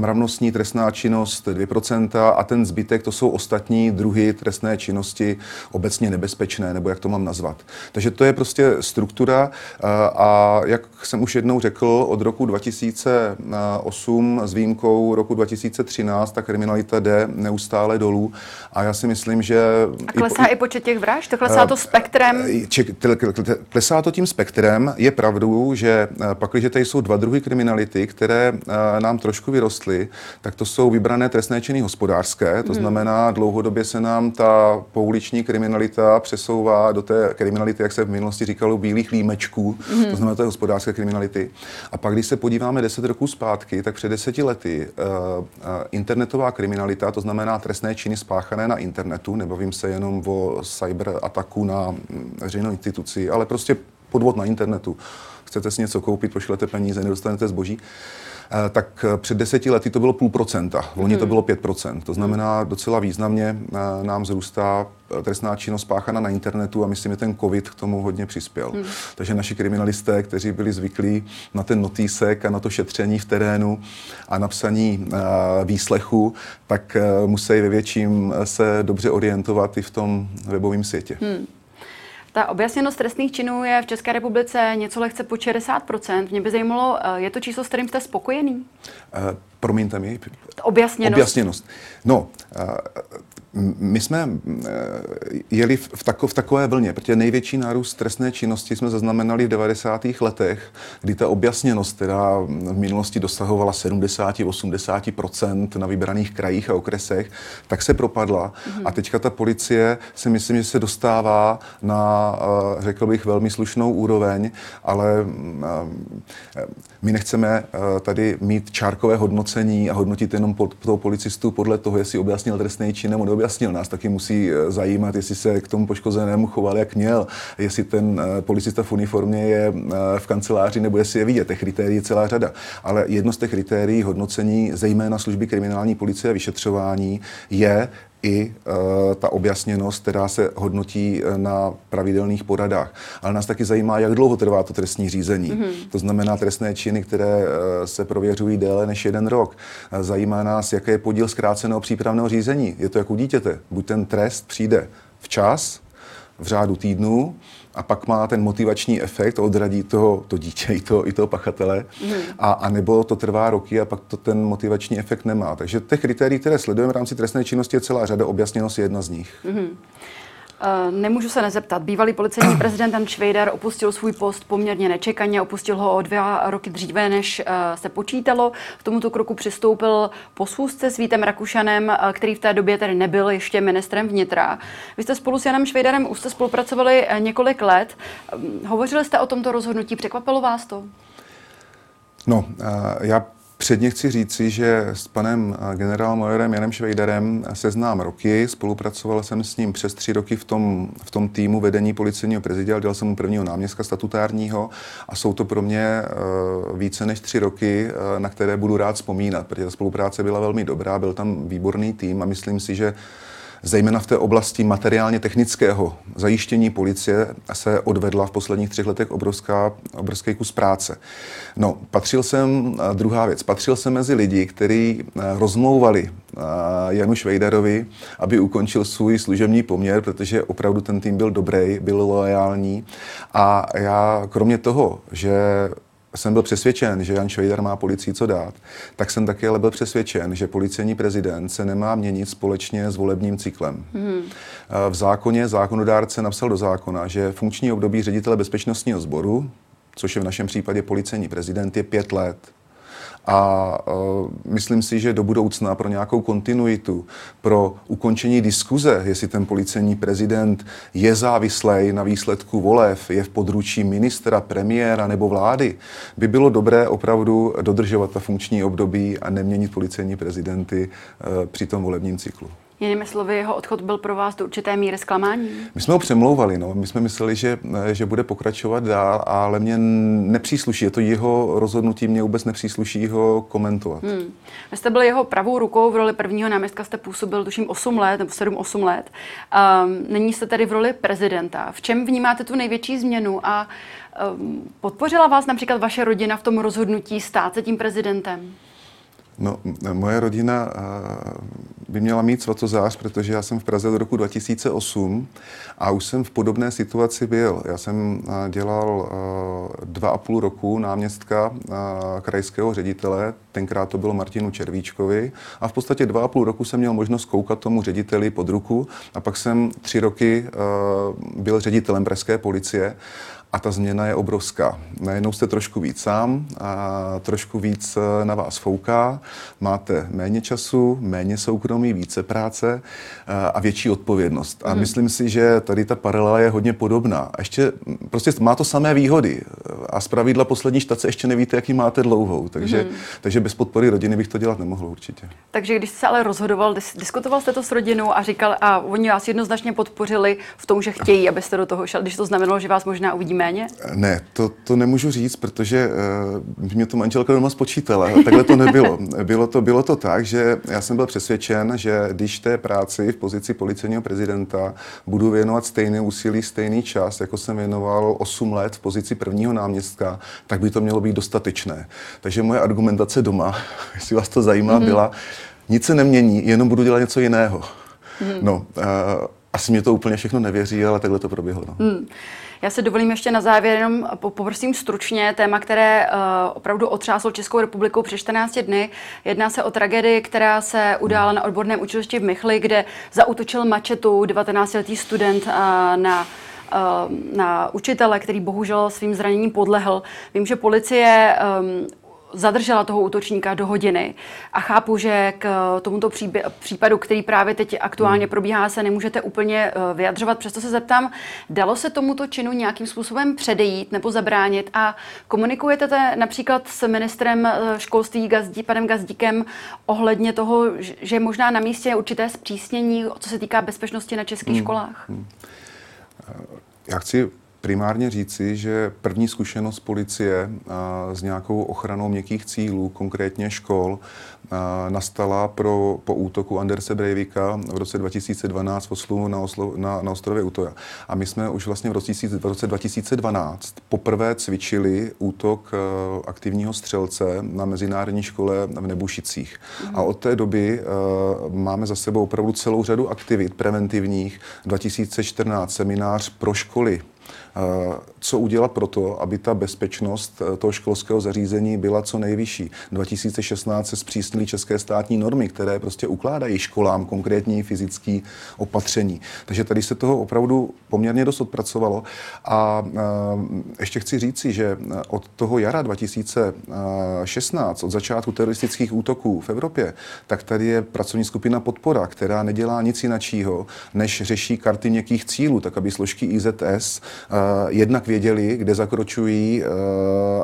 Speaker 2: mravnostní trestná činnost 2% a ten zbytek to jsou ostatní druhy trestné činnosti obecně nebezpečné, nebo jak to mám nazvat. Takže to je prostě struktura uh, a jak jsem už jednou řekl, od roku 2008 s výjimkou roku 2013 2013 ta kriminalita jde neustále dolů a já si myslím, že...
Speaker 1: A klesá i, i počet těch vražd? To klesá to spektrem?
Speaker 2: Či, klesá to tím spektrem. Je pravdou, že pak, když tady jsou dva druhy kriminality, které nám trošku vyrostly, tak to jsou vybrané trestné činy hospodářské, to hmm. znamená, dlouhodobě se nám ta pouliční kriminalita přesouvá do té kriminality, jak se v minulosti říkalo, bílých límečků, hmm. to znamená té hospodářské kriminality. A pak, když se podíváme deset roků zpátky, tak před deseti lety uh, uh, internetová kriminalita, to znamená trestné činy spáchané na internetu, nebavím se jenom o cyber ataku na mm, veřejnou instituci, ale prostě podvod na internetu. Chcete si něco koupit, pošlete peníze, nedostanete zboží. Eh, tak eh, před deseti lety to bylo půl procenta, v loni to hmm. bylo pět procent. To znamená, docela významně eh, nám zrůstá trestná činnost páchana na internetu a myslím, že ten covid k tomu hodně přispěl. Hmm. Takže naši kriminalisté, kteří byli zvyklí na ten notísek a na to šetření v terénu a napsaní výslechu, tak musí ve větším se dobře orientovat i v tom webovém světě. Hmm.
Speaker 1: Ta objasněnost trestných činů je v České republice něco lehce po 60%. Mě by zajímalo, eh, je to číslo, s kterým jste spokojený?
Speaker 2: Uh, promiňte mi.
Speaker 1: Objasněnost.
Speaker 2: Objasněnost. No, uh, my jsme eh, jeli v, tako, v takové vlně, protože největší nárůst trestné činnosti jsme zaznamenali v 90. letech, kdy ta objasněnost, která v minulosti dosahovala 70-80% na vybraných krajích a okresech, tak se propadla. Mm-hmm. A teďka ta policie si myslím, že se dostává na, eh, řekl bych, velmi slušnou úroveň, ale eh, my nechceme tady mít čárkové hodnocení a hodnotit jenom pod, toho policistu podle toho, jestli objasnil trestný čin nebo neobjasnil. Nás taky musí eh, zajímat, jestli se k tomu poškozenému choval, jak měl, jestli ten eh, policista v uniformě je eh, v kanceláři nebo jestli je vidět. Těch kritérií je celá řada. Ale jedno z těch kritérií hodnocení, zejména služby kriminální policie a vyšetřování, je, i e, ta objasněnost, která se hodnotí na pravidelných poradách. Ale nás taky zajímá, jak dlouho trvá to trestní řízení. Mm-hmm. To znamená trestné činy, které e, se prověřují déle než jeden rok. Zajímá nás, jaký je podíl zkráceného přípravného řízení. Je to jako u dítěte. Buď ten trest přijde včas, v řádu týdnů, a pak má ten motivační efekt, odradí toho, to dítě i toho, i toho pachatele, mm. a, a nebo to trvá roky a pak to ten motivační efekt nemá. Takže těch kritérií, které sledujeme v rámci trestné činnosti, je celá řada, objasněnost je jedna z nich. Mm.
Speaker 1: Eh, nemůžu se nezeptat. Bývalý policejní *clears throat* prezident Dan Schweider opustil svůj post poměrně nečekaně, opustil ho o dva roky dříve, než eh, se počítalo. K tomuto kroku přistoupil po schůzce s Vítem Rakušanem, eh, který v té době tedy nebyl ještě ministrem vnitra. Vy jste spolu s Janem Švejdarem už jste spolupracovali několik let. Hovořili jste o tomto rozhodnutí, překvapilo vás to?
Speaker 2: No, já Předně chci říci, že s panem eh, generálmajorem Janem Švejderem se znám roky, spolupracoval jsem s ním přes tři roky v tom, v tom týmu vedení policejního prezidenta, dělal jsem mu prvního náměstka statutárního a jsou to pro mě uh, více než tři roky, uh, na které budu rád vzpomínat, protože ta spolupráce byla velmi dobrá, byl tam výborný tým a myslím si, že zejména v té oblasti materiálně technického zajištění policie se odvedla v posledních třech letech obrovská, obrovský kus práce. No, patřil jsem, druhá věc, patřil jsem mezi lidi, kteří rozmlouvali Janu Švejdarovi, aby ukončil svůj služební poměr, protože opravdu ten tým byl dobrý, byl loajální. A já kromě toho, že jsem byl přesvědčen, že Jan Švejder má policii co dát, tak jsem taky ale byl přesvědčen, že policejní prezident se nemá měnit společně s volebním cyklem. Hmm. V zákoně zákonodárce napsal do zákona, že funkční období ředitele bezpečnostního sboru, což je v našem případě policejní prezident, je pět let. A uh, myslím si, že do budoucna pro nějakou kontinuitu, pro ukončení diskuze, jestli ten policejní prezident je závislý na výsledku volev, je v područí ministra, premiéra nebo vlády, by bylo dobré opravdu dodržovat ta funkční období a neměnit policejní prezidenty uh, při tom volebním cyklu.
Speaker 1: Jinými slovy, jeho odchod byl pro vás do určité míry zklamání?
Speaker 2: My jsme ho přemlouvali, no. my jsme mysleli, že, že bude pokračovat dál, ale mě nepřísluší, je to jeho rozhodnutí, mě vůbec nepřísluší ho komentovat. Hmm.
Speaker 1: Vy jste byl jeho pravou rukou, v roli prvního náměstka jste působil tuším 8 let, nebo 7-8 let. Um, nyní jste tady v roli prezidenta. V čem vnímáte tu největší změnu a um, podpořila vás například vaše rodina v tom rozhodnutí stát se tím prezidentem?
Speaker 2: No, moje rodina by měla mít svatozář, protože já jsem v Praze do roku 2008 a už jsem v podobné situaci byl. Já jsem dělal dva a půl roku náměstka krajského ředitele, tenkrát to bylo Martinu Červíčkovi a v podstatě dva a půl roku jsem měl možnost koukat tomu řediteli pod ruku a pak jsem tři roky byl ředitelem pražské policie a ta změna je obrovská. Najednou jste trošku víc sám, a trošku víc eh, na vás fouká, máte méně času, méně soukromí, více práce eh, a větší odpovědnost. A mm. myslím si, že tady ta paralela je hodně podobná. A ještě prostě má to samé výhody. A z pravidla poslední štace ještě nevíte, jaký máte dlouhou. Takže, mm. takže bez podpory rodiny bych to dělat nemohl určitě.
Speaker 1: Takže když jste se ale rozhodoval, diskutoval jste to s rodinou a říkal, a oni vás jednoznačně podpořili v tom, že chtějí, abyste do toho šel, když to znamenalo, že vás možná uvidí méně?
Speaker 2: Ne, to, to nemůžu říct, protože uh, mě to manželka doma spočítala. Takhle to nebylo. *laughs* Bylo to, bylo to tak, že já jsem byl přesvědčen, že když té práci v pozici policejního prezidenta budu věnovat stejné úsilí, stejný čas, jako jsem věnoval 8 let v pozici prvního náměstka, tak by to mělo být dostatečné. Takže moje argumentace doma, *laughs* jestli vás to zajímá, mm-hmm. byla, nic se nemění, jenom budu dělat něco jiného. Mm-hmm. No, uh, asi mě to úplně všechno nevěří, ale takhle to proběhlo. No. Mm.
Speaker 1: Já se dovolím ještě na závěr jenom poprosím stručně téma, které uh, opravdu otřáslo Českou republikou před 14 dny. Jedná se o tragédii, která se udála na odborném učilišti v Michli, kde zautočil mačetu 19-letý student uh, na eh, na učitele, který bohužel svým zraněním podlehl. Vím, že policie um, zadržela toho útočníka do hodiny a chápu, že k tomuto případu, který právě teď aktuálně hmm. probíhá, se nemůžete úplně eh, vyjadřovat. Přesto se zeptám, dalo se tomuto činu nějakým způsobem předejít nebo zabránit a komunikujete například s ministrem eh, školství Gazdí, panem Gazdíkem ohledně toho, že možná na místě je určité zpřísnění, co se týká bezpečnosti na českých hmm. školách? Hmm.
Speaker 2: Já chci primárně říci, že první zkušenost policie s nějakou ochranou měkkých cílů, konkrétně škol, nastala pro, po útoku Anderse Breivika v roce 2012 v Oslu na, Oslo, na, na ostrově Utoja. A my jsme už vlastně v roce, v roce 2012 poprvé cvičili útok aktivního střelce na mezinárodní škole v Nebušicích. Mm. A od té doby máme za sebou opravdu celou řadu aktivit preventivních. 2014 seminář pro školy 呃 co udělat pro to, aby ta bezpečnost eh, toho školského zařízení byla co nejvyšší. 2016 se zpřísnily české státní normy, které prostě ukládají školám konkrétní fyzické opatření. Takže tady se toho opravdu poměrně dost odpracovalo. A eh, ještě chci říci, že od toho jara 2016, od začátku teroristických útoků v Evropě, tak tady je pracovní skupina podpora, která nedělá nic jiného, než řeší karty měkkých cílů, tak aby složky IZS jednak věděli, kde zakročují eh,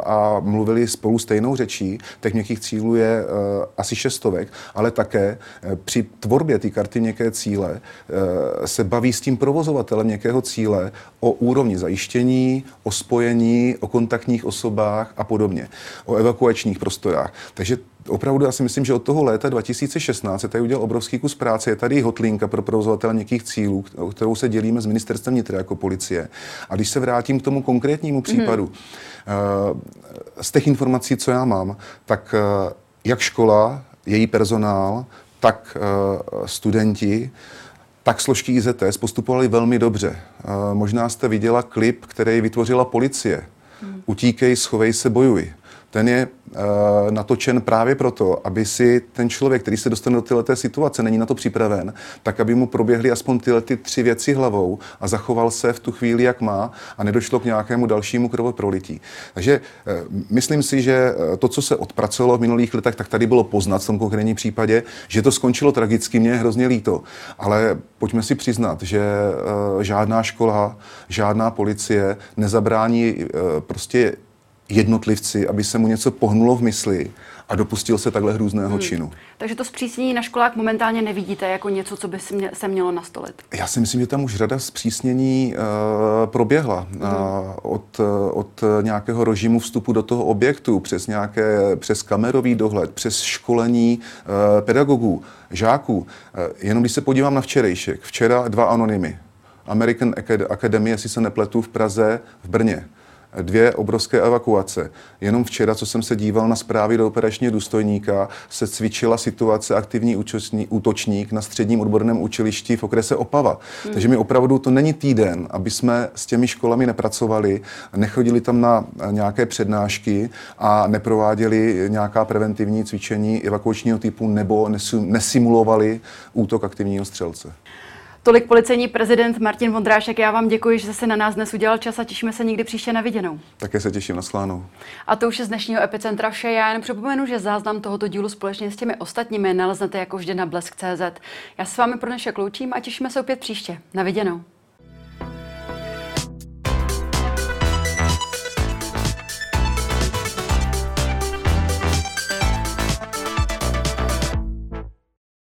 Speaker 2: a mluvili spolu stejnou řečí. Těch měkkých cílů je eh, asi šestovek, ale také eh, při tvorbě té karty měkké cíle se baví s tím provozovatelem měkkého cíle o úrovni zajištění, o spojení, o kontaktních osobách a podobně, o evakuačních prostorách. Takže opravdu já si myslím, že od toho léta 2016 se tady udělal obrovský kus práce. Je tady hotlinka pro provozovatele někých cílů, kterou se dělíme s ministerstvem vnitra jako policie. A když se vrátím k tomu konkrétnímu případu, mm-hmm. z těch informací, co já mám, tak eh, jak škola, její personál, tak eh, studenti, tak složky IZS postupovali velmi dobře. Možná jste viděla klip, který vytvořila policie. Hmm. Utíkej, schovej se, bojuj ten je uh, natočen právě proto, aby si ten člověk, který se dostane do této situace, není na to připraven, tak aby mu proběhly aspoň tyhle ty tři věci hlavou a zachoval se v tu chvíli, jak má a nedošlo k nějakému dalšímu krvoprolití. Takže uh, myslím si, že uh, to, co se odpracovalo v minulých letech, tak tady bylo poznat v tom konkrétním případě, že to skončilo tragicky, mě je hrozně líto. Ale pojďme si přiznat, že uh, žádná škola, žádná policie nezabrání uh, prostě jednotlivci, aby se mu něco pohnulo v mysli a dopustil se takhle hrůzného hmm. činu.
Speaker 1: Takže to zpřísnění na školách momentálně nevidíte jako něco, co by se mělo nastolit?
Speaker 2: Já si myslím, že tam už řada zpřísnění uh, proběhla. Hmm. Uh, od, od nějakého režimu vstupu do toho objektu, přes, nějaké, přes kamerový dohled, přes školení uh, pedagogů, žáků. Uh, jenom když se podívám na včerejšek. Včera dva anonymy. American Academy, jestli se nepletu, v Praze, v Brně dvě obrovské evakuace. Jenom včera, co jsem se díval na zprávy do operačního důstojníka, se cvičila situace aktivní útočník na středním odborném učilišti v okrese Opava. Hmm. Takže mi opravdu to není týden, aby jsme s těmi školami nepracovali, nechodili tam na nějaké přednášky a neprováděli nějaká preventivní cvičení evakuačního typu nebo nesimulovali útok aktivního střelce.
Speaker 1: Tolik policejní prezident Martin Vondrášek. Já vám děkuji, že jste na nás dnes udělal čas a těšíme se někdy příště na viděnou.
Speaker 2: Také se těším na schlánou.
Speaker 1: A to už je z dnešního Epicentra vše. Já jen připomenu, že záznam tohoto dílu společně s těmi ostatními naleznete jako vždy na blesk.cz. Já s vámi pro dnešek loučím a těšíme se opět příště. Na viděnou.